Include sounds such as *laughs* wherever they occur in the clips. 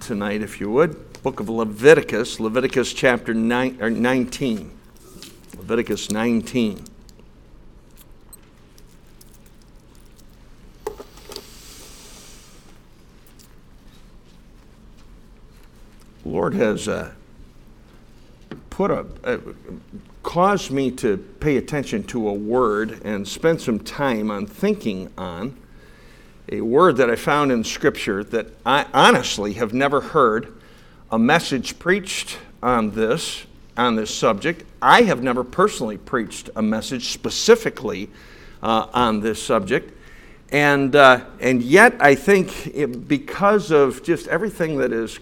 tonight, if you would. Book of Leviticus, Leviticus chapter nine, 19. Leviticus 19. Lord has uh, put a, caused me to pay attention to a word and spend some time on thinking on a word that I found in Scripture that I honestly have never heard a message preached on this on this subject. I have never personally preached a message specifically uh, on this subject. And, uh, and yet, I think it, because of just everything that is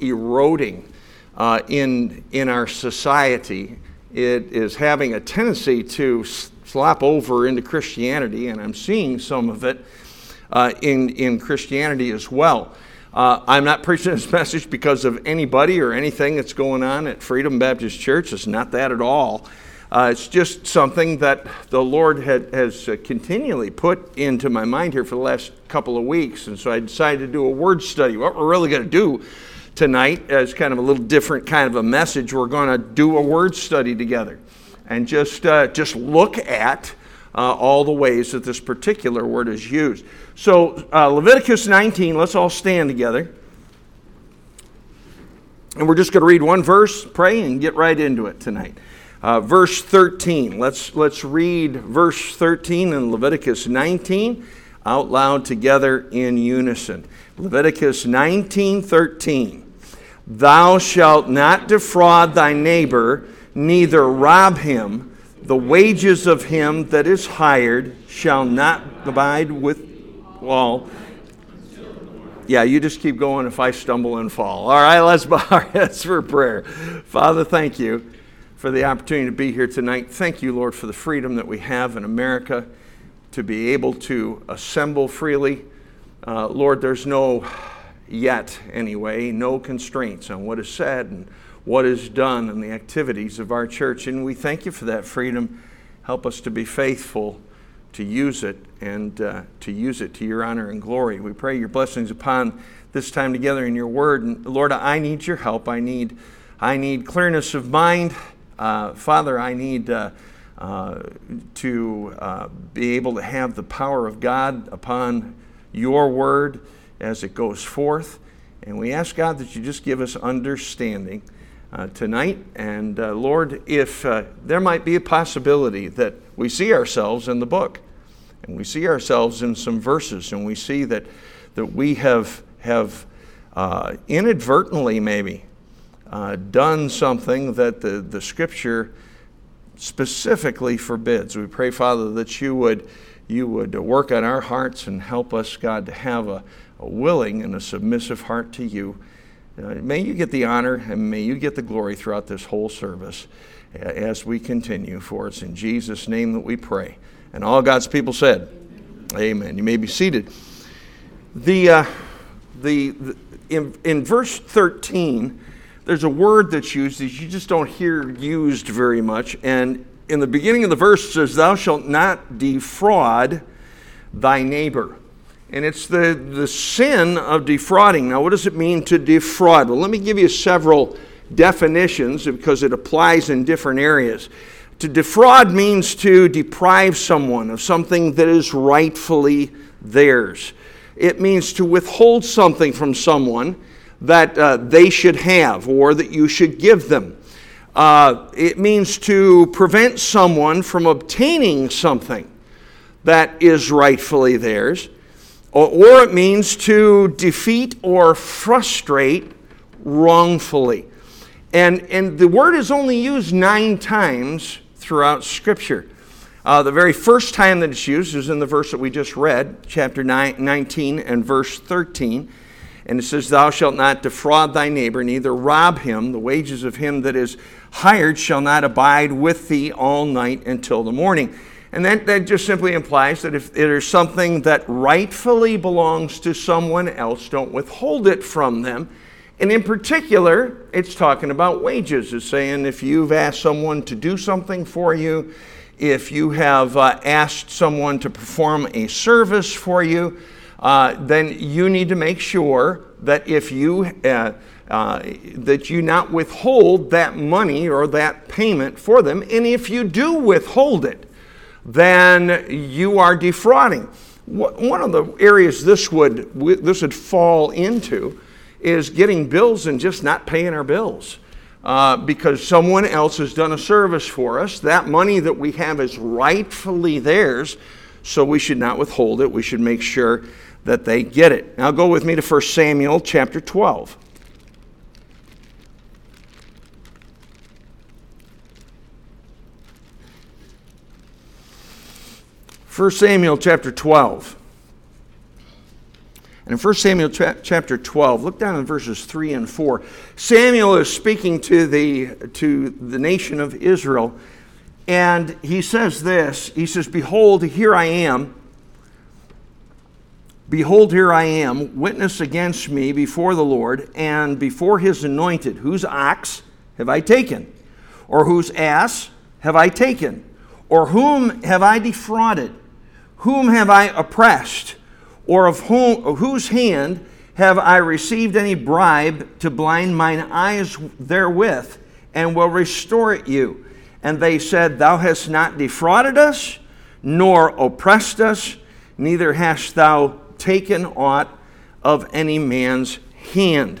eroding uh, in, in our society, it is having a tendency to slop over into Christianity, and I'm seeing some of it uh, in, in Christianity as well. Uh, I'm not preaching this *laughs* message because of anybody or anything that's going on at Freedom Baptist Church. It's not that at all. Uh, it's just something that the Lord had, has uh, continually put into my mind here for the last couple of weeks. And so I decided to do a word study. What we're really going to do tonight is kind of a little different kind of a message. We're going to do a word study together and just, uh, just look at uh, all the ways that this particular word is used. So, uh, Leviticus 19, let's all stand together. And we're just going to read one verse, pray, and get right into it tonight. Uh, verse 13. Let's, let's read verse 13 in Leviticus 19 out loud together in unison. Leviticus 19 13. Thou shalt not defraud thy neighbor, neither rob him the wages of him that is hired shall not abide with well yeah you just keep going if i stumble and fall. All right let's bow our heads for prayer. Father thank you for the opportunity to be here tonight. Thank you lord for the freedom that we have in america to be able to assemble freely. Uh, lord there's no yet anyway no constraints on what is said and what is done and the activities of our church. And we thank you for that freedom. Help us to be faithful to use it and uh, to use it to your honor and glory. We pray your blessings upon this time together in your word. And Lord, I need your help. I need, I need clearness of mind. Uh, Father, I need uh, uh to uh, be able to have the power of God upon your word as it goes forth. And we ask God that you just give us understanding uh, tonight. And uh, Lord, if uh, there might be a possibility that we see ourselves in the book, and we see ourselves in some verses, and we see that, that we have, have uh, inadvertently maybe uh, done something that the, the scripture specifically forbids. We pray, Father, that you would, you would work on our hearts and help us, God, to have a, a willing and a submissive heart to you. Uh, may you get the honor and may you get the glory throughout this whole service uh, as we continue. For it's in Jesus' name that we pray. And all God's people said, Amen. Amen. You may be seated. The, uh, the, the in, in verse 13, there's a word that's used that you just don't hear used very much. And in the beginning of the verse, says, Thou shalt not defraud thy neighbor and it's the, the sin of defrauding. Now, what does it mean to defraud? Well, let me give you several definitions because it applies in different areas. To defraud means to deprive someone of something that is rightfully theirs. It means to withhold something from someone that uh, they should have or that you should give them. Uh, it means to prevent someone from obtaining something that is rightfully theirs or it means to defeat or frustrate wrongfully. And, and the word is only used nine times throughout Scripture. Uh, the very first time that it's used is in the verse that we just read, chapter 9, 19 and verse 13. And it says, Thou shalt not defraud thy neighbor, neither rob him. The wages of him that is hired shall not abide with thee all night until the morning. And that, that just simply implies that if there's something that rightfully belongs to someone else, don't withhold it from them. And in particular, it's talking about wages. It's saying if you've asked someone to do something for you, if you have uh, asked someone to perform a service for you, uh, then you need to make sure that if you uh, uh, that you not withhold that money or that payment for them, and if you do withhold it, then you are defrauding. One of the areas this would this would fall into is getting bills and just not paying our bills. Uh, because someone else has done a service for us. That money that we have is rightfully theirs, so we should not withhold it. We should make sure that they get it. Now go with me to 1 Samuel chapter 12. 1 Samuel chapter 12. And in 1 Samuel cha- chapter 12, look down in verses 3 and 4. Samuel is speaking to the, to the nation of Israel, and he says this He says, Behold, here I am. Behold, here I am, witness against me before the Lord and before his anointed. Whose ox have I taken? Or whose ass have I taken? Or whom have I defrauded? Whom have I oppressed? Or of whom, whose hand have I received any bribe to blind mine eyes therewith, and will restore it you? And they said, Thou hast not defrauded us, nor oppressed us, neither hast thou taken aught of any man's hand.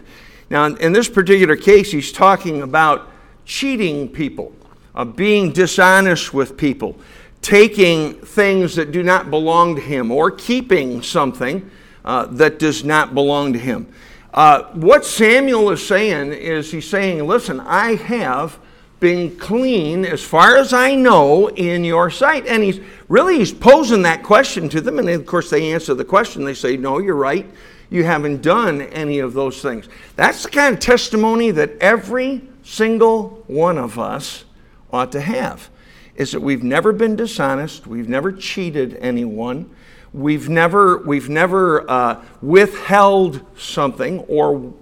Now, in this particular case, he's talking about cheating people, uh, being dishonest with people taking things that do not belong to him or keeping something uh, that does not belong to him. Uh, what Samuel is saying is he's saying, Listen, I have been clean as far as I know in your sight. And he's really he's posing that question to them. And of course, they answer the question. They say, No, you're right. You haven't done any of those things. That's the kind of testimony that every single one of us ought to have is that we've never been dishonest, we've never cheated anyone, we've never, we've never uh, withheld something or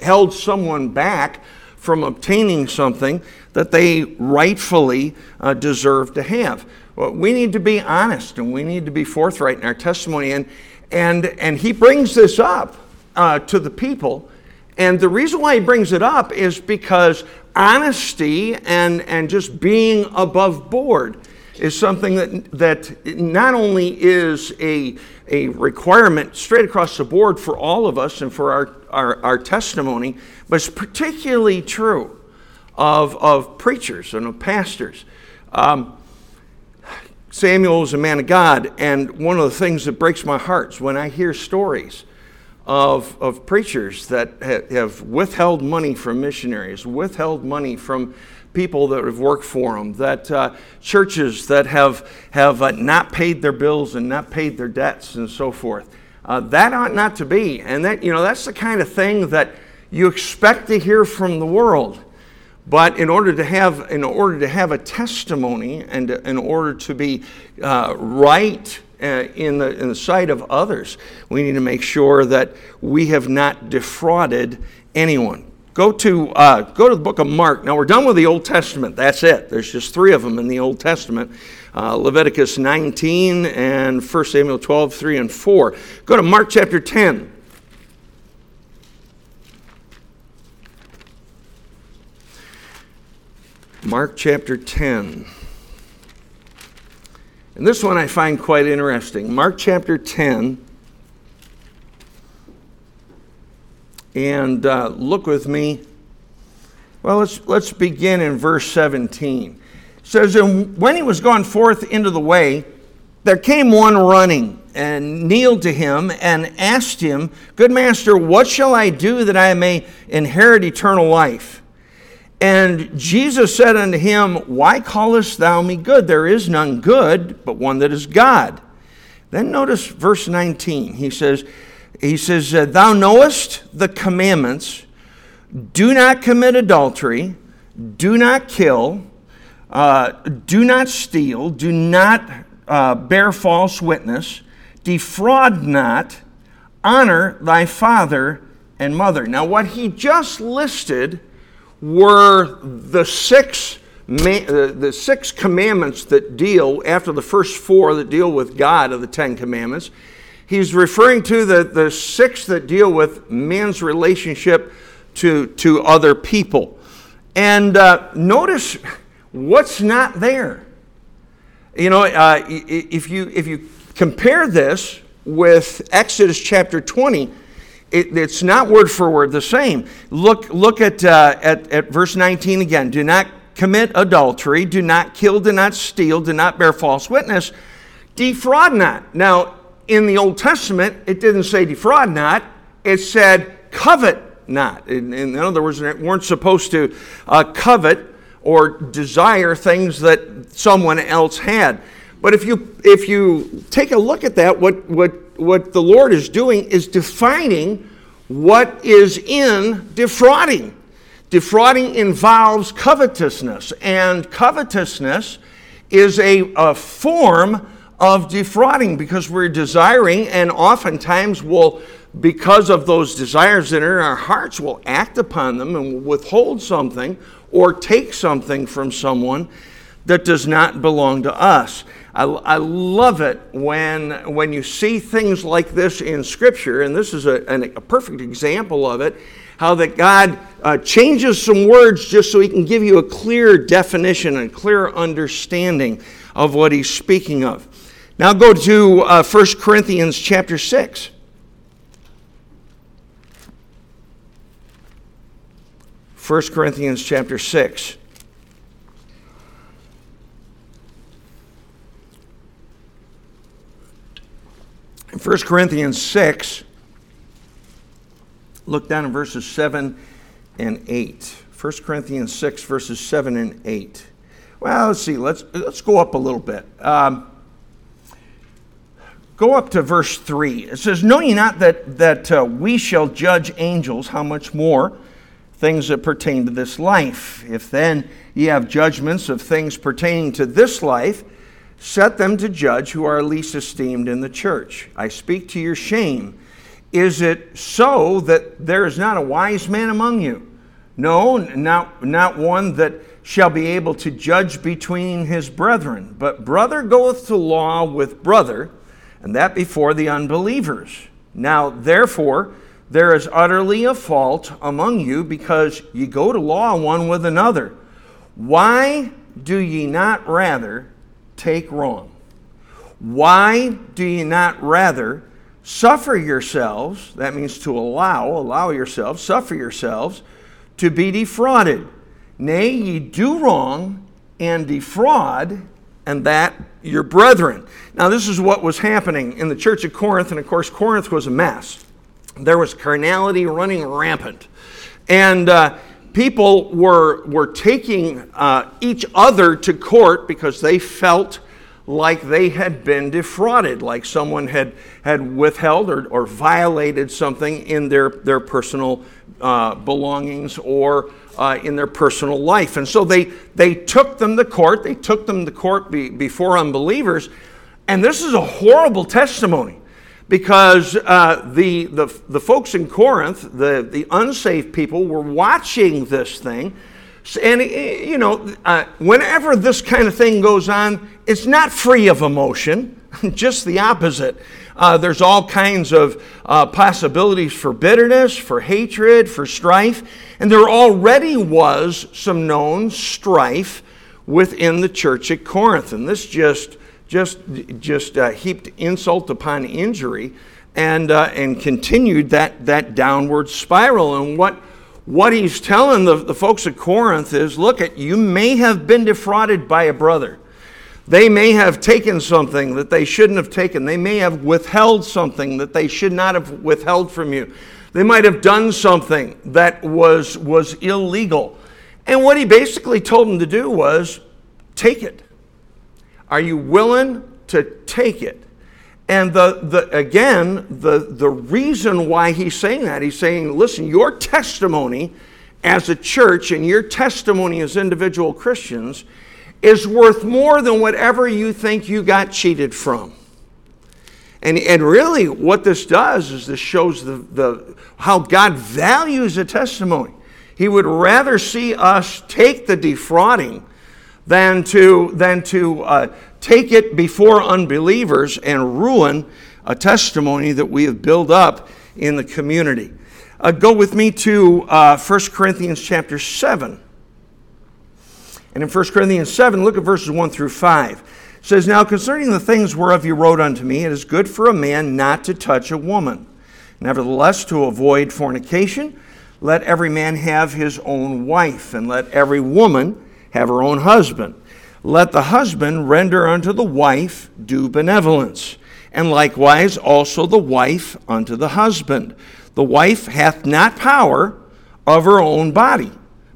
held someone back from obtaining something that they rightfully uh, deserve to have. Well, we need to be honest and we need to be forthright in our testimony. And, and, and he brings this up uh, to the people. And the reason why he brings it up is because honesty and, and just being above board is something that, that not only is a, a requirement straight across the board for all of us and for our, our, our testimony, but it's particularly true of, of preachers and of pastors. Um, Samuel is a man of God, and one of the things that breaks my heart is when I hear stories of, of preachers that ha- have withheld money from missionaries, withheld money from people that have worked for them, that uh, churches that have, have uh, not paid their bills and not paid their debts and so forth. Uh, that ought not to be. And that, you know, that's the kind of thing that you expect to hear from the world. But in order to have, in order to have a testimony and in order to be uh, right uh, in, the, in the sight of others. We need to make sure that we have not defrauded anyone. Go to, uh, go to the book of Mark. Now, we're done with the Old Testament. That's it. There's just three of them in the Old Testament uh, Leviticus 19 and 1 Samuel 12, 3 and 4. Go to Mark chapter 10. Mark chapter 10. And this one I find quite interesting. Mark chapter 10. And uh, look with me. Well, let's, let's begin in verse 17. It says, And when he was gone forth into the way, there came one running and kneeled to him and asked him, Good master, what shall I do that I may inherit eternal life? And Jesus said unto him, Why callest thou me good? There is none good, but one that is God. Then notice verse 19. He says, he says, Thou knowest the commandments do not commit adultery, do not kill, uh, do not steal, do not uh, bear false witness, defraud not, honor thy father and mother. Now, what he just listed were the six, uh, the six commandments that deal, after the first four that deal with God of the Ten Commandments, He's referring to the, the six that deal with man's relationship to, to other people. And uh, notice what's not there. You know, uh, if, you, if you compare this with Exodus chapter 20, it, it's not word for word the same. Look, look at, uh, at, at verse 19 again. Do not commit adultery, do not kill, do not steal, do not bear false witness, defraud not. Now, in the Old Testament, it didn't say defraud not, it said covet not. In, in other words, they weren't supposed to uh, covet or desire things that someone else had. But if you, if you take a look at that, what, what, what the Lord is doing is defining what is in defrauding. Defrauding involves covetousness, and covetousness is a, a form of defrauding because we're desiring, and oftentimes will, because of those desires that are in our hearts, will act upon them and withhold something or take something from someone that does not belong to us. I, I love it when, when you see things like this in Scripture, and this is a, a perfect example of it how that God uh, changes some words just so he can give you a clear definition and clear understanding of what he's speaking of. Now go to uh, 1 Corinthians chapter 6. First Corinthians chapter 6. In 1 Corinthians 6, look down in verses 7 and 8. 1 Corinthians 6, verses 7 and 8. Well, let's see. Let's, let's go up a little bit. Um, go up to verse 3. It says, Know ye not that, that uh, we shall judge angels, how much more things that pertain to this life? If then ye have judgments of things pertaining to this life, set them to judge who are least esteemed in the church. I speak to your shame. Is it so that there is not a wise man among you? No, not, not one that shall be able to judge between his brethren. But brother goeth to law with brother, and that before the unbelievers. Now, therefore, there is utterly a fault among you because ye go to law one with another. Why do ye not rather take wrong? Why do ye not rather suffer yourselves, that means to allow, allow yourselves, suffer yourselves, to be defrauded? Nay, ye do wrong and defraud, and that your brethren. Now, this is what was happening in the church of Corinth, and of course, Corinth was a mess. There was carnality running rampant. And uh, people were, were taking uh, each other to court because they felt like they had been defrauded, like someone had, had withheld or, or violated something in their, their personal uh, belongings or uh, in their personal life. And so they, they took them to court. They took them to court be, before unbelievers. And this is a horrible testimony because uh, the, the, the folks in Corinth, the, the unsaved people, were watching this thing. And, you know, uh, whenever this kind of thing goes on, it's not free of emotion, *laughs* just the opposite. Uh, there's all kinds of uh, possibilities for bitterness, for hatred, for strife. And there already was some known strife within the church at Corinth. And this just just, just uh, heaped insult upon injury and, uh, and continued that, that downward spiral. And what, what he's telling the, the folks at Corinth is look, at you may have been defrauded by a brother. They may have taken something that they shouldn't have taken. They may have withheld something that they should not have withheld from you. They might have done something that was, was illegal. And what he basically told them to do was take it. Are you willing to take it? And the, the, again, the, the reason why he's saying that, he's saying, listen, your testimony as a church and your testimony as individual Christians is worth more than whatever you think you got cheated from. And, and really, what this does is this shows the, the, how God values a testimony. He would rather see us take the defrauding than to, than to uh, take it before unbelievers and ruin a testimony that we have built up in the community. Uh, go with me to uh, 1 Corinthians chapter 7. And in 1 Corinthians 7, look at verses 1 through 5. It says, Now concerning the things whereof you wrote unto me, it is good for a man not to touch a woman. Nevertheless, to avoid fornication, let every man have his own wife, and let every woman have her own husband. Let the husband render unto the wife due benevolence, and likewise also the wife unto the husband. The wife hath not power of her own body,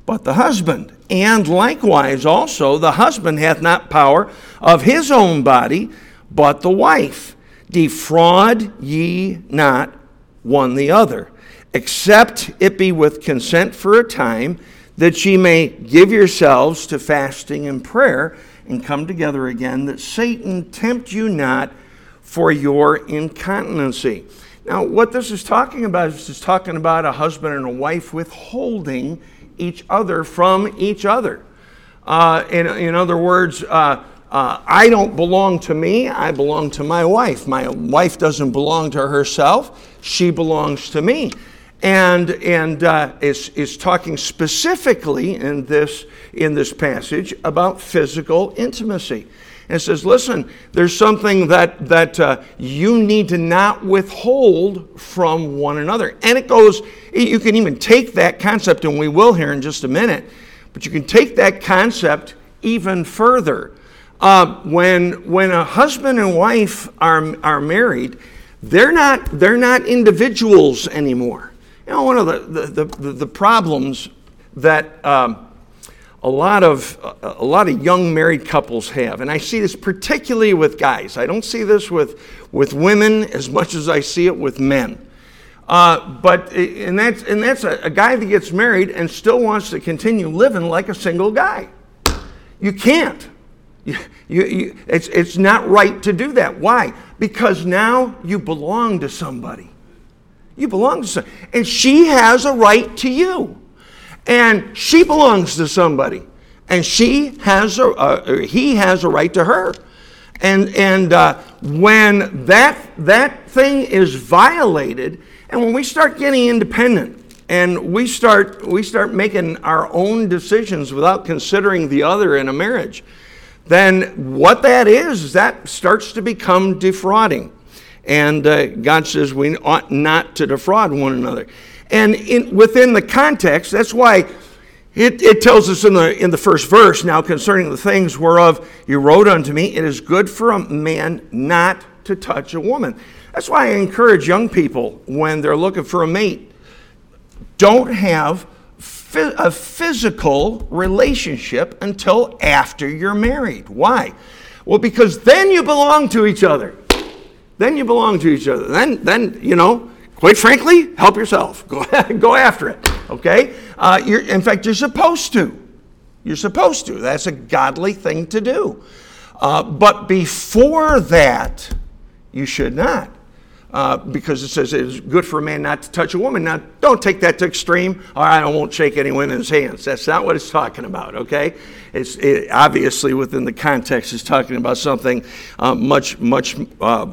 but the husband. And likewise also the husband hath not power of his own body, but the wife. Defraud ye not one the other, except it be with consent for a time, that ye may give yourselves to fasting and prayer, and come together again, that Satan tempt you not for your incontinency. Now, what this is talking about is it's talking about a husband and a wife withholding each other from each other. Uh, in, in other words, uh, uh, I don't belong to me, I belong to my wife. My wife doesn't belong to herself, she belongs to me. And, and uh, is, is talking specifically in this, in this passage about physical intimacy and says, listen, there's something that, that uh, you need to not withhold from one another. And it goes, you can even take that concept, and we will here in just a minute, but you can take that concept even further. Uh, when, when a husband and wife are, are married, they're not, they're not individuals anymore. You know, one of the, the, the, the problems that um, a lot of a lot of young married couples have and i see this particularly with guys. I don't see this with with women as much as i see it with men. Uh, but and that's and that's a, a, guy that gets married and still wants to continue living like a single guy. You can't. You, you, you, it's, it's not right to do that. Why? Because now you belong to somebody you belong to somebody and she has a right to you and she belongs to somebody, and she has a, uh, he has a right to her. And, and uh, when that, that thing is violated, and when we start getting independent, and we start, we start making our own decisions without considering the other in a marriage, then what that is, is that starts to become defrauding. And uh, God says we ought not to defraud one another. And in, within the context, that's why it, it, tells us in the, in the first verse now concerning the things whereof you wrote unto me, it is good for a man not to touch a woman. That's why I encourage young people when they're looking for a mate, don't have a physical relationship until after you're married. Why? Well, because then you belong to each other. Then you belong to each other. Then, then you know, Quite frankly, help yourself. Go, *laughs* go after it, okay? Uh, in fact, you're supposed to. You're supposed to. That's a godly thing to do. Uh, but before that, you should not. Uh, because it says it is good for a man not to touch a woman. Now, don't take that to extreme. All right, I won't shake any women's hands. That's not what it's talking about, okay? It's it, obviously within the context, it's talking about something uh, much, much uh,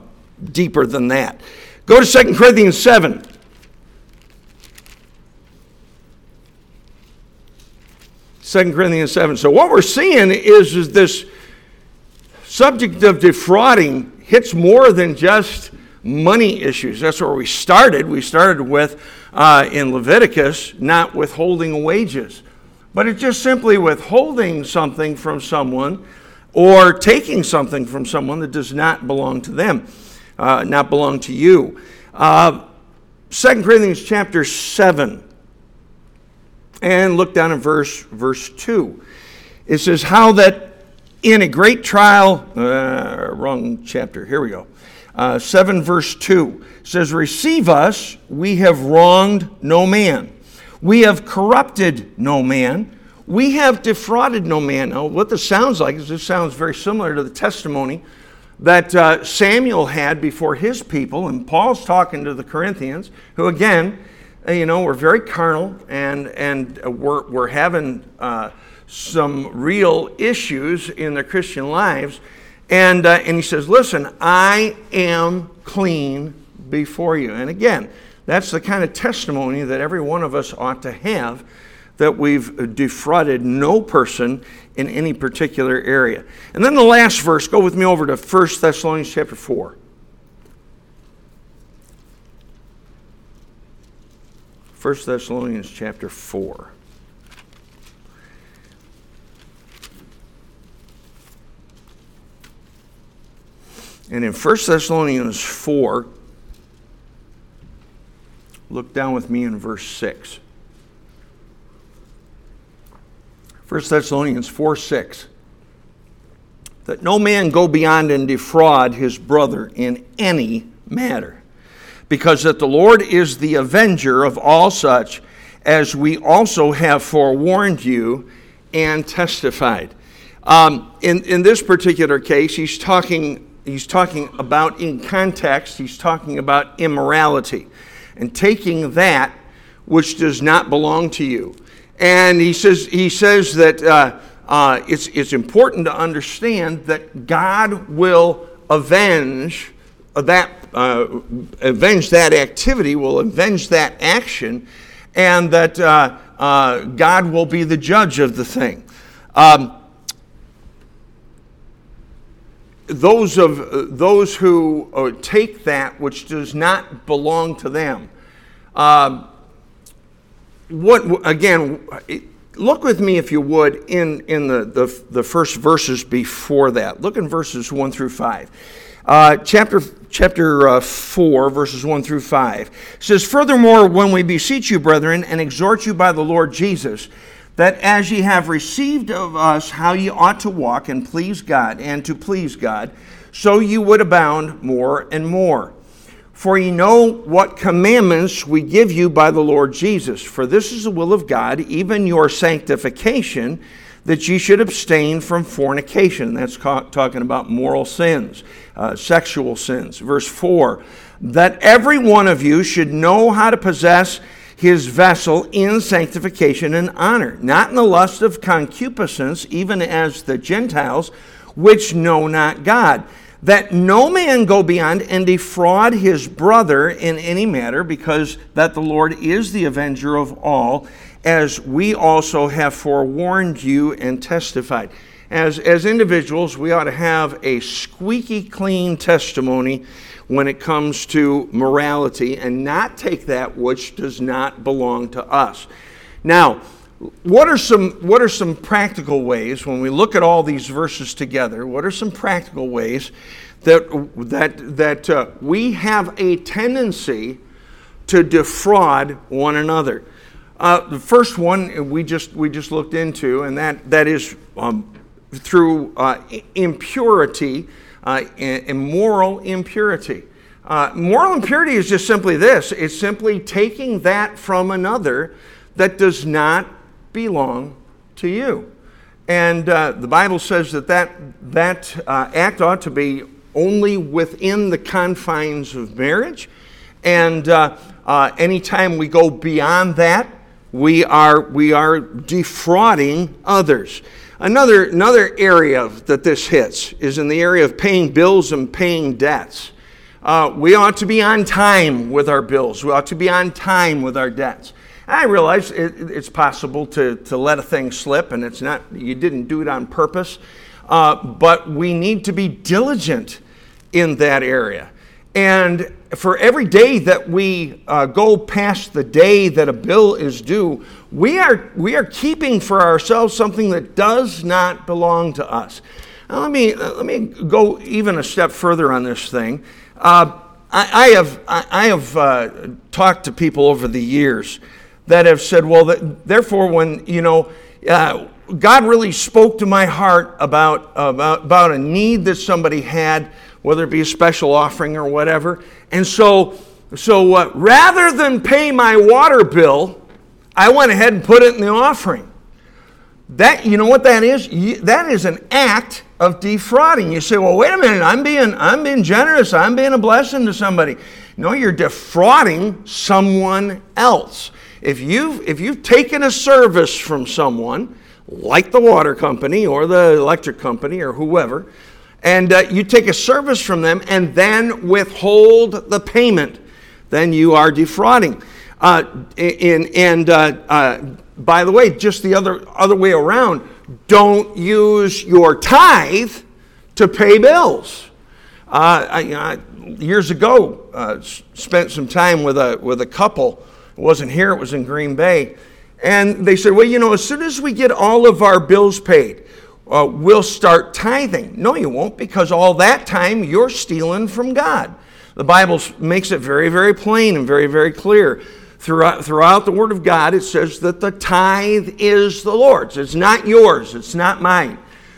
deeper than that. Go to 2 Corinthians 7. Second Corinthians 7. So what we're seeing is, is this subject of defrauding hits more than just money issues. That's where we started. We started with uh, in Leviticus not withholding wages, but it's just simply withholding something from someone or taking something from someone that does not belong to them uh, not belong to you. Uh, 2 Corinthians chapter 7. And look down at verse, verse 2. It says, How that in a great trial, uh, wrong chapter, here we go. Uh, 7 verse 2 says, Receive us, we have wronged no man. We have corrupted no man. We have defrauded no man. Now, what this sounds like is this sounds very similar to the testimony that uh, Samuel had before his people, and Paul's talking to the Corinthians, who again, uh, you know, were very carnal and and were were having uh, some real issues in their Christian lives, And, uh, and he says, Listen, I am clean before you. And again, that's the kind of testimony that every one of us ought to have that we've defrauded no person in any particular area. And then the last verse, go with me over to 1 Thessalonians chapter 4. 1 Thessalonians chapter 4. And in 1 Thessalonians 4, look down with me in verse 6. 1 Thessalonians 4 6. That no man go beyond and defraud his brother in any matter, because that the Lord is the avenger of all such, as we also have forewarned you and testified. Um, in, in this particular case, he's talking, he's talking about, in context, he's talking about immorality and taking that which does not belong to you. And he says, he says that uh, uh, it's, it's important to understand that God will avenge that, uh, avenge that activity, will avenge that action, and that uh, uh, God will be the judge of the thing. Um, those of those who uh, take that which does not belong to them. Um, what again? Look with me, if you would, in, in the, the, the first verses before that. Look in verses 1 through 5. Uh, chapter chapter uh, 4, verses 1 through 5 says, Furthermore, when we beseech you, brethren, and exhort you by the Lord Jesus, that as ye have received of us how ye ought to walk and please God, and to please God, so you would abound more and more. For ye know what commandments we give you by the Lord Jesus. For this is the will of God, even your sanctification, that ye should abstain from fornication. That's talking about moral sins, uh, sexual sins. Verse 4 That every one of you should know how to possess his vessel in sanctification and honor, not in the lust of concupiscence, even as the Gentiles, which know not God that no man go beyond and defraud his brother in any matter, because that the Lord is the avenger of all, as we also have forewarned you and testified. As, as individuals, we ought to have a squeaky clean testimony when it comes to morality and not take that which does not belong to us. Now, what are some what are some practical ways when we look at all these verses together what are some practical ways that that that uh, we have a tendency to defraud one another? Uh, the first one we just we just looked into and that that is um, through uh, impurity uh, immoral impurity. Uh, moral impurity is just simply this. It's simply taking that from another that does not belong to you. And uh, the Bible says that that, that uh, act ought to be only within the confines of marriage. And uh, uh, anytime we go beyond that, we are, we are defrauding others. Another, another area that this hits is in the area of paying bills and paying debts. Uh, we ought to be on time with our bills. We ought to be on time with our debts. I realize it, it's possible to, to let a thing slip and it's not, you didn't do it on purpose, uh, but we need to be diligent in that area. And for every day that we uh, go past the day that a bill is due, we are, we are keeping for ourselves something that does not belong to us. Now, let, me, let me go even a step further on this thing. Uh, I, I, have, I, I have uh, talked to people over the years that have said, well, that, therefore, when, you know, uh, God really spoke to my heart about, about, about a need that somebody had, whether it be a special offering or whatever. And so, so uh, rather than pay my water bill, I went ahead and put it in the offering. That, you know what that is? That is an act of defrauding. You say, well, wait a minute, I'm being, I'm being generous, I'm being a blessing to somebody. No, you're defrauding someone else. If you've, if you've taken a service from someone, like the water company or the electric company or whoever, and uh, you take a service from them and then withhold the payment, then you are defrauding. Uh, and, and uh, uh, by the way, just the other, other way around, don't use your tithe to pay bills. Uh, I, I, years ago, uh, spent some time with a, with a couple. It wasn't here, it was in Green Bay. And they said, well, you know, as soon as we get all of our bills paid, uh, we'll start tithing. No, you won't, because all that time you're stealing from God. The Bible makes it very, very plain and very, very clear. Throughout, throughout the Word of God, it says that the tithe is the Lord's. It's not yours, it's not mine.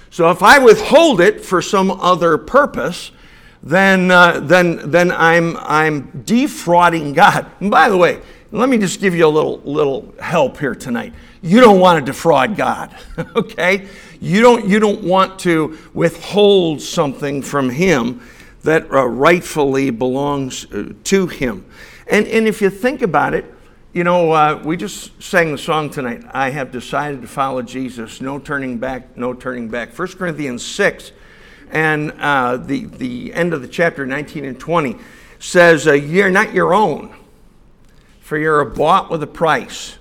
So if I withhold it for some other purpose, then, uh, then, then I'm, I'm defrauding God. And by the way, let me just give you a little, little help here tonight. You don't want to defraud God, *laughs* okay? You don't, you don't want to withhold something from Him that uh, rightfully belongs uh, to Him. And, and if you think about it, you know, uh, we just sang the song tonight. I have decided to follow Jesus. No turning back, no turning back. 1 Corinthians 6 and uh, the, the end of the chapter 19 and 20 says, uh, You're not your own for you're bought with a price.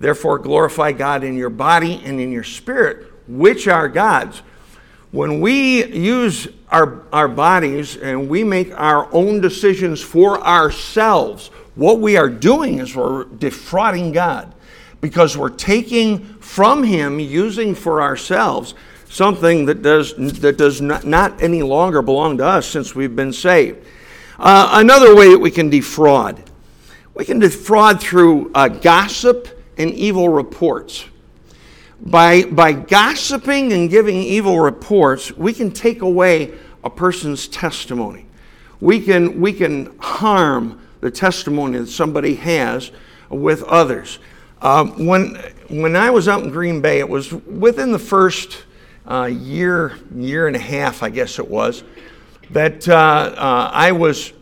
Therefore, glorify God in your body and in your spirit, which are God's. When we use our, our bodies and we make our own decisions for ourselves, what we are doing is we're defrauding God because we're taking from Him, using for ourselves, something that does, that does not, not any longer belong to us since we've been saved. Uh, another way that we can defraud we can defraud through uh, gossip and evil reports. By, by gossiping and giving evil reports, we can take away a person's testimony. We can, we can harm the testimony that somebody has with others. Uh, when, when I was out in Green Bay, it was within the first uh, year, year and a half, I guess it was, that uh, uh I, was,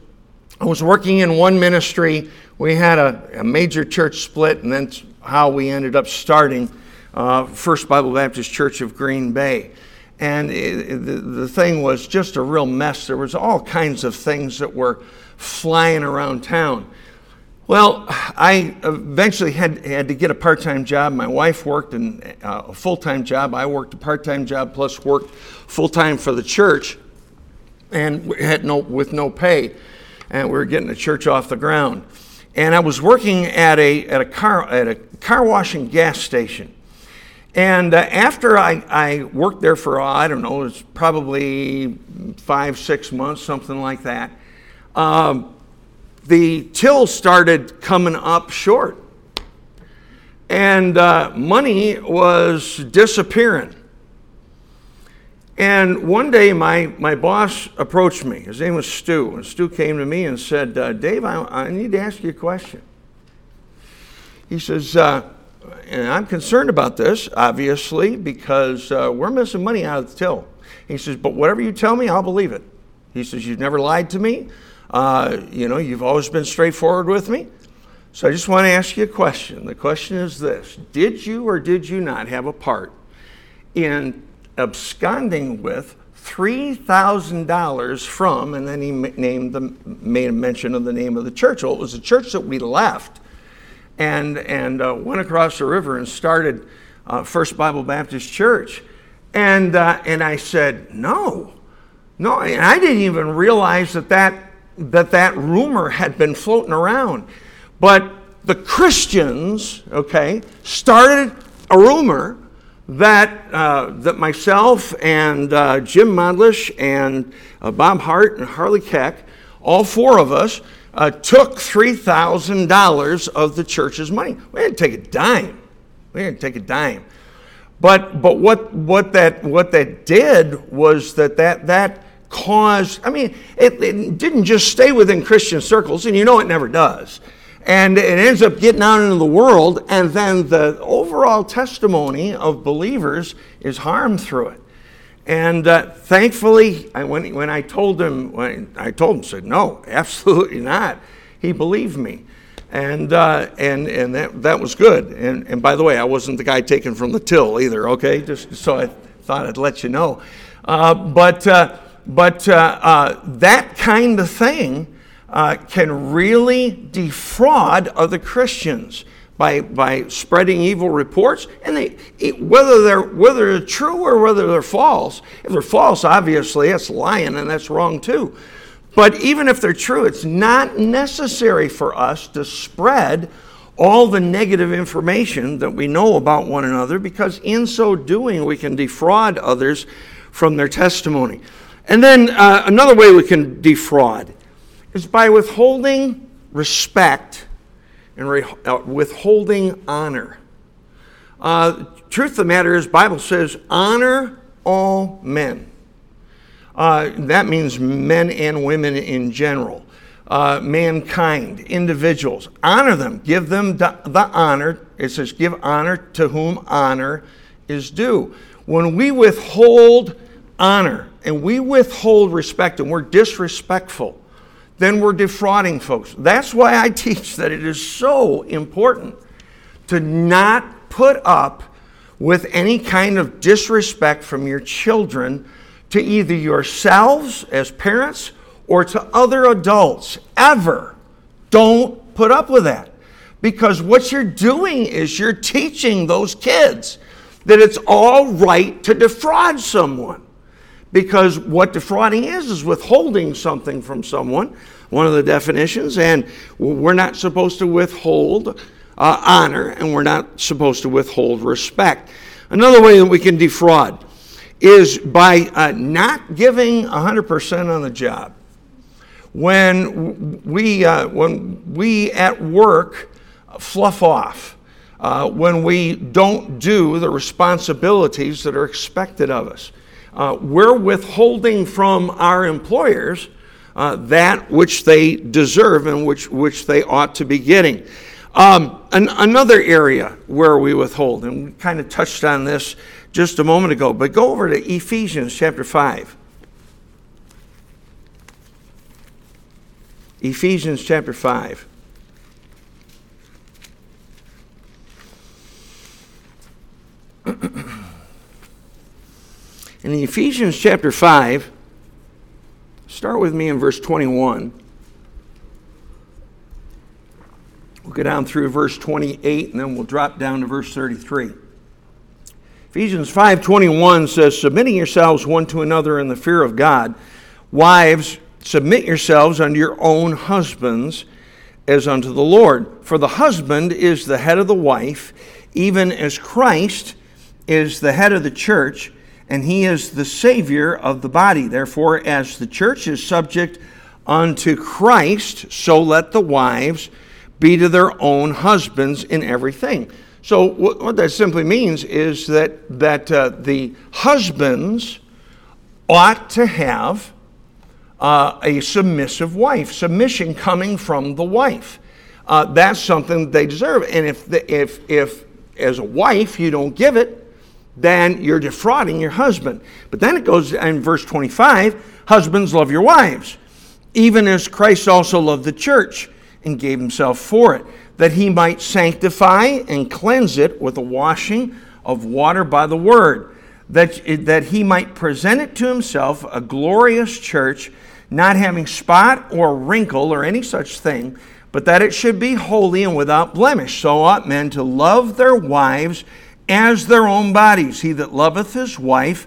I was working in one ministry we had a, a major church split, and that's how we ended up starting uh, First Bible Baptist Church of Green Bay. And it, the, the thing was just a real mess. There was all kinds of things that were flying around town. Well, I eventually had, had to get a part time job. My wife worked in, uh, a full time job. I worked a part time job plus worked full time for the church and had no, with no pay. And we were getting the church off the ground and I was working at a, at a, car, at a car wash and gas station. And uh, after I, I worked there for, uh, I don't know, it was probably five, six months, something like that, um, the till started coming up short. And uh, money was disappearing. And one day, my, my boss approached me. His name was Stu. And Stu came to me and said, uh, Dave, I, I, need to ask you a question. He says, uh, and I'm concerned about this, obviously, because uh, we're missing money out of the till. He says, but whatever you tell me, I'll believe it. He says, You've never lied to me. Uh, you know, you've always been straightforward with me. So I just want to ask you a question. The question is this Did you or did you not have a part in absconding with $3,000 from, and then he named the, made a mention of the name of the church. Well, it was a church that we left and, and uh, went across the river and started uh, First Bible Baptist Church. And, uh, and I said, no, no. And I didn't even realize that that, that that rumor had been floating around. But the Christians, okay, started a rumor that, uh, that myself and uh, Jim Modlish and uh, Bob Hart and Harley Keck, all four of us, uh, took $3,000 of the church's money. We didn't take a dime. We didn't take a dime. But, but what, what, that, what that did was that that, that caused, I mean, it, it didn't just stay within Christian circles, and you know it never does and it ends up getting out into the world, and then the overall testimony of believers is harmed through it. And uh, thankfully, I, when, when I told him, when I told him, said, no, absolutely not. He believed me. And, uh, and, and that, that was good. And, and by the way, I wasn't the guy taken from the till either, okay? Just so I thought I'd let you know. Uh, but uh, but uh, uh, that kind of thing uh, can really defraud other Christians by, by spreading evil reports. And they, whether, they're, whether they're true or whether they're false, if they're false, obviously that's lying and that's wrong too. But even if they're true, it's not necessary for us to spread all the negative information that we know about one another because in so doing we can defraud others from their testimony. And then uh, another way we can defraud is by withholding respect and re- uh, withholding honor. Uh, truth of the matter is, Bible says, honor all men. Uh, that means men and women in general, uh, mankind, individuals. Honor them, give them the, the honor. It says, give honor to whom honor is due. When we withhold honor and we withhold respect and we're disrespectful, then we're defrauding folks. That's why I teach that it is so important to not put up with any kind of disrespect from your children to either yourselves as parents or to other adults. Ever. Don't put up with that. Because what you're doing is you're teaching those kids that it's all right to defraud someone. Because what defrauding is, is withholding something from someone, one of the definitions, and we're not supposed to withhold uh, honor and we're not supposed to withhold respect. Another way that we can defraud is by uh, not giving 100% on the job. When we, uh, when we at work fluff off, uh, when we don't do the responsibilities that are expected of us, uh, we're withholding from our employers uh, that which they deserve and which, which they ought to be getting. Um, an, another area where we withhold, and we kind of touched on this just a moment ago, but go over to Ephesians chapter 5. Ephesians chapter 5. *clears throat* In Ephesians chapter 5, start with me in verse 21. We'll go down through verse 28 and then we'll drop down to verse 33. Ephesians 5:21 says submitting yourselves one to another in the fear of God wives submit yourselves unto your own husbands as unto the Lord for the husband is the head of the wife even as Christ is the head of the church and he is the Savior of the body. Therefore, as the church is subject unto Christ, so let the wives be to their own husbands in everything. So, what that simply means is that, that uh, the husbands ought to have uh, a submissive wife, submission coming from the wife. Uh, that's something they deserve. And if, the, if, if, as a wife, you don't give it, then you're defrauding your husband. But then it goes in verse 25 Husbands, love your wives, even as Christ also loved the church and gave himself for it, that he might sanctify and cleanse it with a washing of water by the word, that, that he might present it to himself a glorious church, not having spot or wrinkle or any such thing, but that it should be holy and without blemish. So ought men to love their wives as their own bodies. He that loveth his wife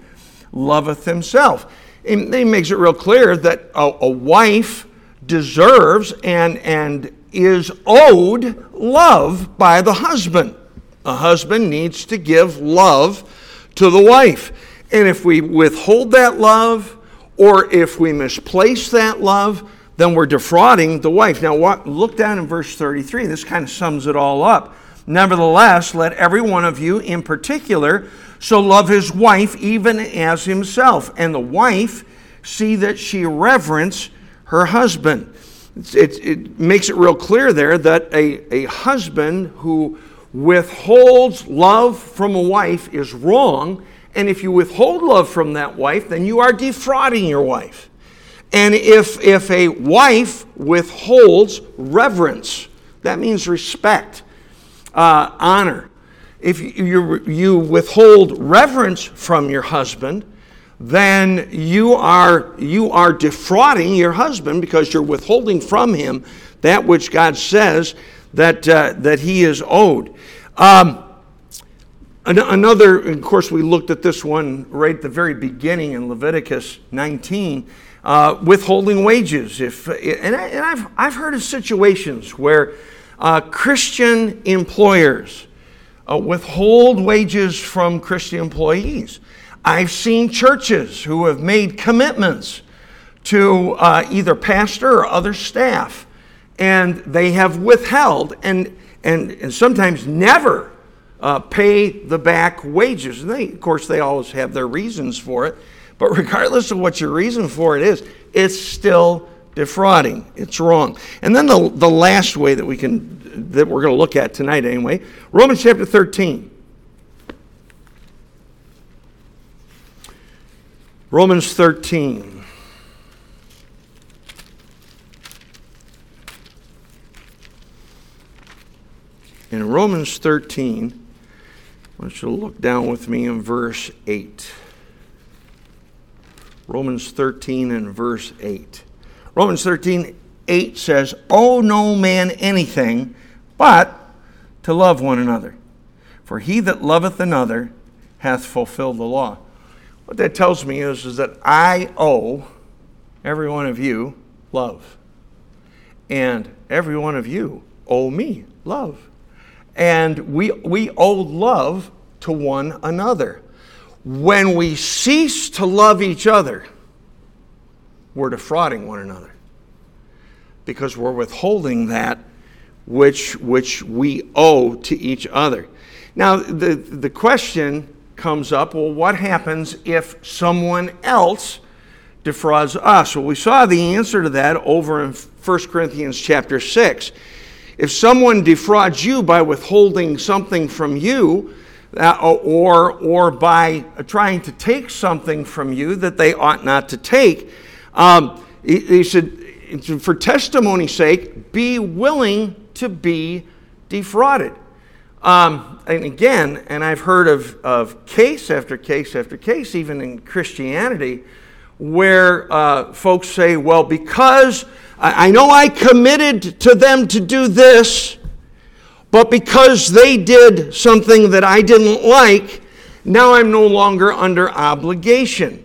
loveth himself. And he makes it real clear that a, a wife deserves and, and is owed love by the husband. A husband needs to give love to the wife. And if we withhold that love or if we misplace that love, then we're defrauding the wife. Now, what, look down in verse 33. This kind of sums it all up. Nevertheless, let every one of you in particular so love his wife even as himself, and the wife see that she reverence her husband. It, it, makes it real clear there that a, a husband who withholds love from a wife is wrong. And if you withhold love from that wife, then you are defrauding your wife. And if, if a wife withholds reverence, that means respect uh, honor. If you, you withhold reverence from your husband, then you are, you are defrauding your husband because you're withholding from him that which God says that, uh, that he is owed. Um, another, of course, we looked at this one right at the very beginning in Leviticus 19. Uh, withholding wages. If, and, I, have I've heard of situations where uh, Christian employers uh, withhold wages from Christian employees. I've seen churches who have made commitments to uh, either pastor or other staff, and they have withheld and, and, and sometimes never uh, pay the back wages. And they, of course, they always have their reasons for it, but *laughs* regardless of what your reason for it is, it's still defrauding. It's wrong. And then the, the last way that we can that we're going to look at tonight anyway, Romans chapter 13. Romans 13. In Romans 13, I want you to look down with me in verse 8. Romans 13 and verse 8. Romans 13, 8 says, Owe no man anything but to love one another. For he that loveth another hath fulfilled the law. What that tells me is, is that I owe every one of you love. And every one of you owe me love. And we, we owe love to one another. When we cease to love each other, we're defrauding one another because we're withholding that which, which we owe to each other. Now, the, the question comes up well, what happens if someone else defrauds us? Well, we saw the answer to that over in 1 Corinthians chapter 6. If someone defrauds you by withholding something from you, uh, or, or by trying to take something from you that they ought not to take, um, he, he said, for testimony's sake, be willing to be defrauded. Um, and again, and I've heard of, of case after case after case, even in Christianity, where uh, folks say, well, because I, I know I committed to them to do this, but because they did something that I didn't like, now I'm no longer under obligation.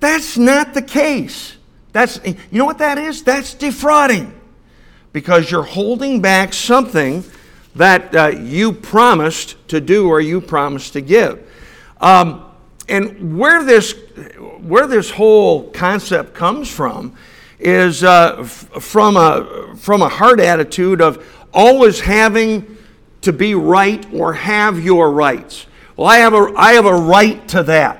That's not the case. That's you know what that is? That's defrauding. Because you're holding back something that uh, you promised to do or you promised to give. Um, and where this, where this whole concept comes from is uh, f- from, a, from a hard attitude of always having to be right or have your rights. Well, I have a, I have a right to that.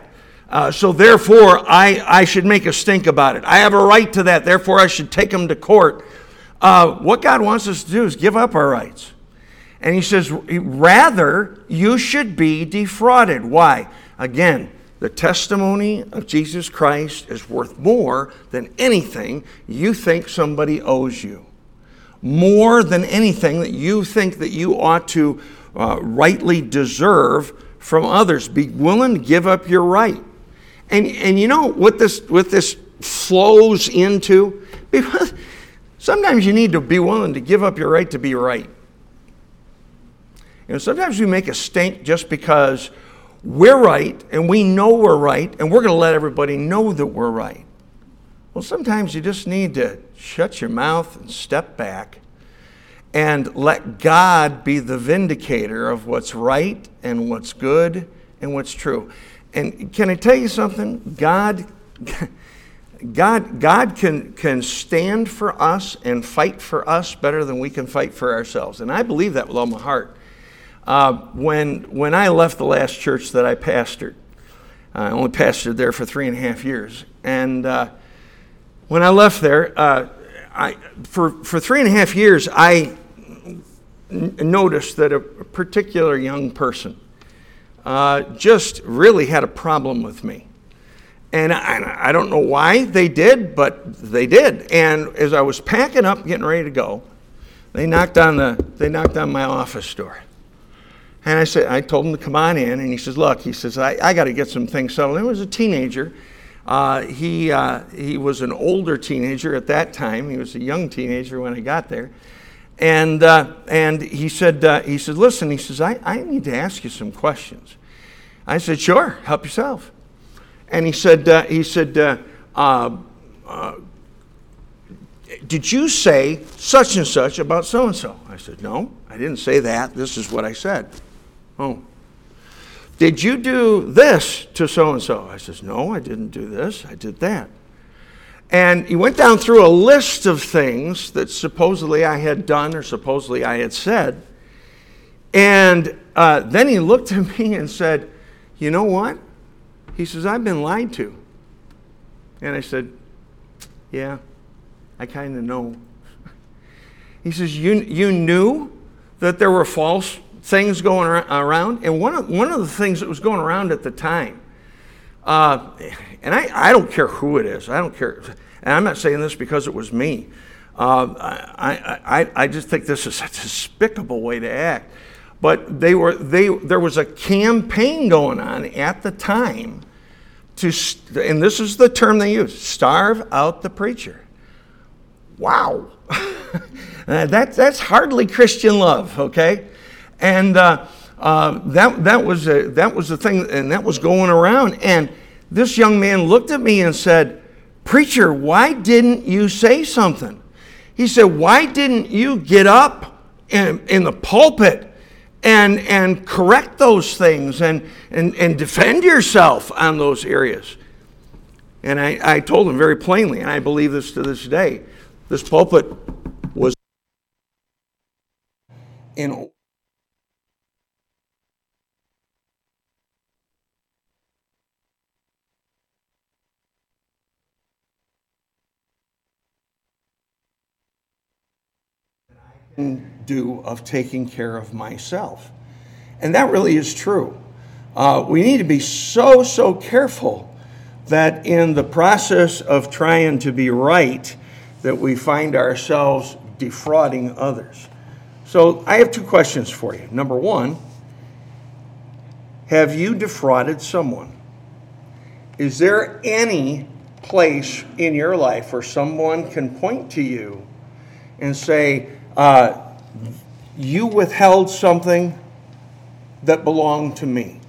Uh, so therefore, I, I should make a stink about it. I have a right to that. Therefore, I should take them to court. Uh, what God wants us to do is give up our rights. And he says, rather, you should be defrauded. Why? Again, the testimony of Jesus Christ is worth more than anything you think somebody owes you. More than anything that you think that you ought to uh, rightly deserve from others. Be willing to give up your right. And, and you know what this, what this flows into? Because sometimes you need to be willing to give up your right to be right. You know, sometimes we make a stink just because we're right and we know we're right and we're going to let everybody know that we're right. Well, sometimes you just need to shut your mouth and step back and let God be the vindicator of what's right and what's good and what's true. And can I tell you something? God, God, God can, can stand for us and fight for us better than we can fight for ourselves. And I believe that with all my heart. Uh, when, when I left the last church that I pastored, I only pastored there for three and a half years. And uh, when I left there, uh, I, for, for three and a half years, I n- noticed that a particular young person uh, just really had a problem with me. And I, I, don't know why they did, but they did. And as I was packing up, getting ready to go, they knocked on, the, they knocked on my office door. And I said, I told him to come on in, and he says, look, he says, I, I got to get some things settled. He was a teenager, Uh, he, uh, he was an older teenager at that time. He was a young teenager when I got there. And, uh, and he, said, uh, he said, Listen, he says, I, I need to ask you some questions. I said, Sure, help yourself. And he said, uh, he said uh, Did you say such and such about so and so? I said, No, I didn't say that. This is what I said. Oh, did you do this to so and so? I says, No, I didn't do this. I did that. And he went down through a list of things that supposedly I had done or supposedly I had said. And uh, then he looked at *laughs* me and said, You know what? He says, I've been lied to. And I said, Yeah, I kind of know. *laughs* He says, you, you knew that there were false things going around. And one of, one of the things that was going around at the time, uh, and I, I don't care who it is, I don't care. And I'm not saying this because it was me. Uh, I, I, I just think this is a despicable way to act. But they were, they, there was a campaign going on at the time to, and this is the term they used, starve out the preacher. Wow. *laughs* that, that's hardly Christian love, okay? And uh, uh, that, that, was a, that was the thing, and that was going around. And this young man looked at me and said, Preacher, why didn't you say something? He said, Why didn't you get up in, in the pulpit and, and correct those things and, and, and defend yourself on those areas? And I, I told him very plainly, and I believe this to this day this pulpit was in do of taking care of myself. And that really is true. Uh, we need to be so, so careful that in the process of trying to be right, that we find ourselves defrauding others. So I have two questions for you. Number one, have you defrauded someone? Is there any place in your life where someone can point to you and say, uh, you withheld something that belonged to me.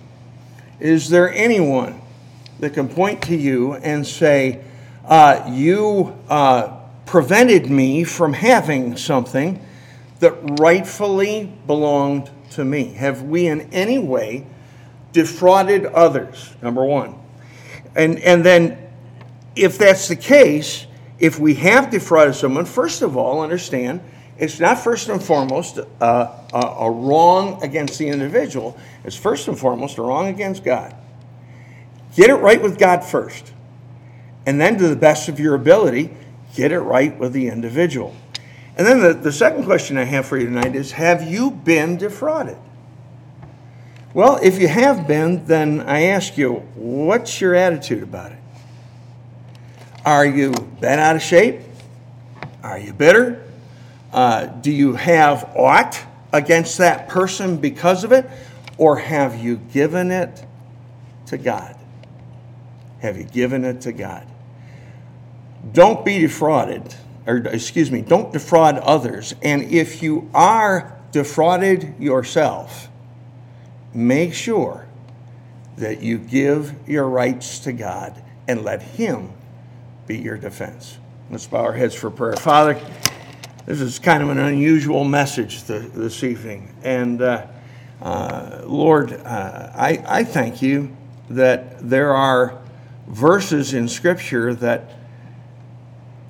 Is there anyone that can point to you and say, uh, You uh, prevented me from having something that rightfully belonged to me? Have we in any way defrauded others? Number one. And, and then, if that's the case, if we have defrauded someone, first of all, understand it's not first and foremost uh, a, a wrong against the individual, it's first and foremost a wrong against God. Get it right with God first. And then, to the best of your ability, get it right with the individual. And then the, the second question I have for you tonight is Have you been defrauded? Well, if you have been, then I ask you, what's your attitude about it? Are you bent out of shape? Are you bitter? Uh, do you have aught against that person because of it? Or have you given it to God? Have you given it to God? Don't be defrauded, or excuse me, don't defraud others. And if you are defrauded yourself, make sure that you give your rights to God and let Him be your defense. Let's bow our heads for prayer. Father, this is kind of an unusual message this evening. And uh, uh, Lord, uh, I, I thank you that there are verses in Scripture that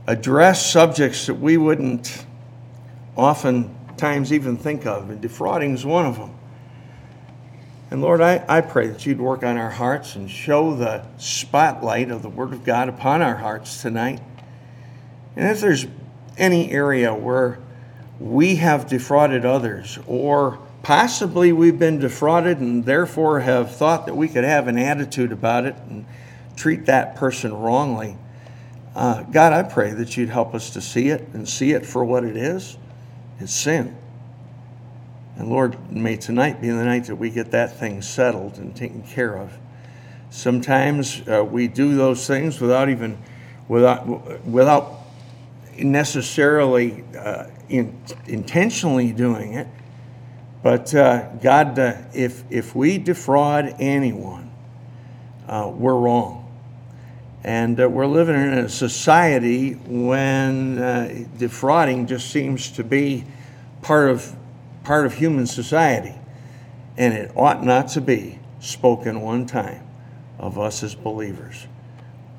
address subjects that we wouldn't oftentimes even think of, and defrauding is one of them. And Lord, I, I pray that you'd work on our hearts and show the spotlight of the Word of God upon our hearts tonight. And if there's any area where we have defrauded others, or possibly we've been defrauded and therefore have thought that we could have an attitude about it and treat that person wrongly. Uh, God, I pray that you'd help us to see it and see it for what it is it's sin. And Lord, may tonight be the night that we get that thing settled and taken care of. Sometimes uh, we do those things without even, without, without necessarily uh, in, intentionally doing it. But uh, God, uh, if, if we defraud anyone, uh, we're wrong. And uh, we're living in a society when uh, defrauding just seems to be part of, part of human society. And it ought not to be spoken one time of us as believers.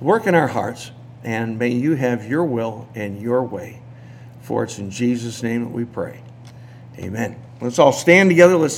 Work in our hearts, and may you have your will and your way. For it's in Jesus' name that we pray. Amen. Let's all stand together. Let's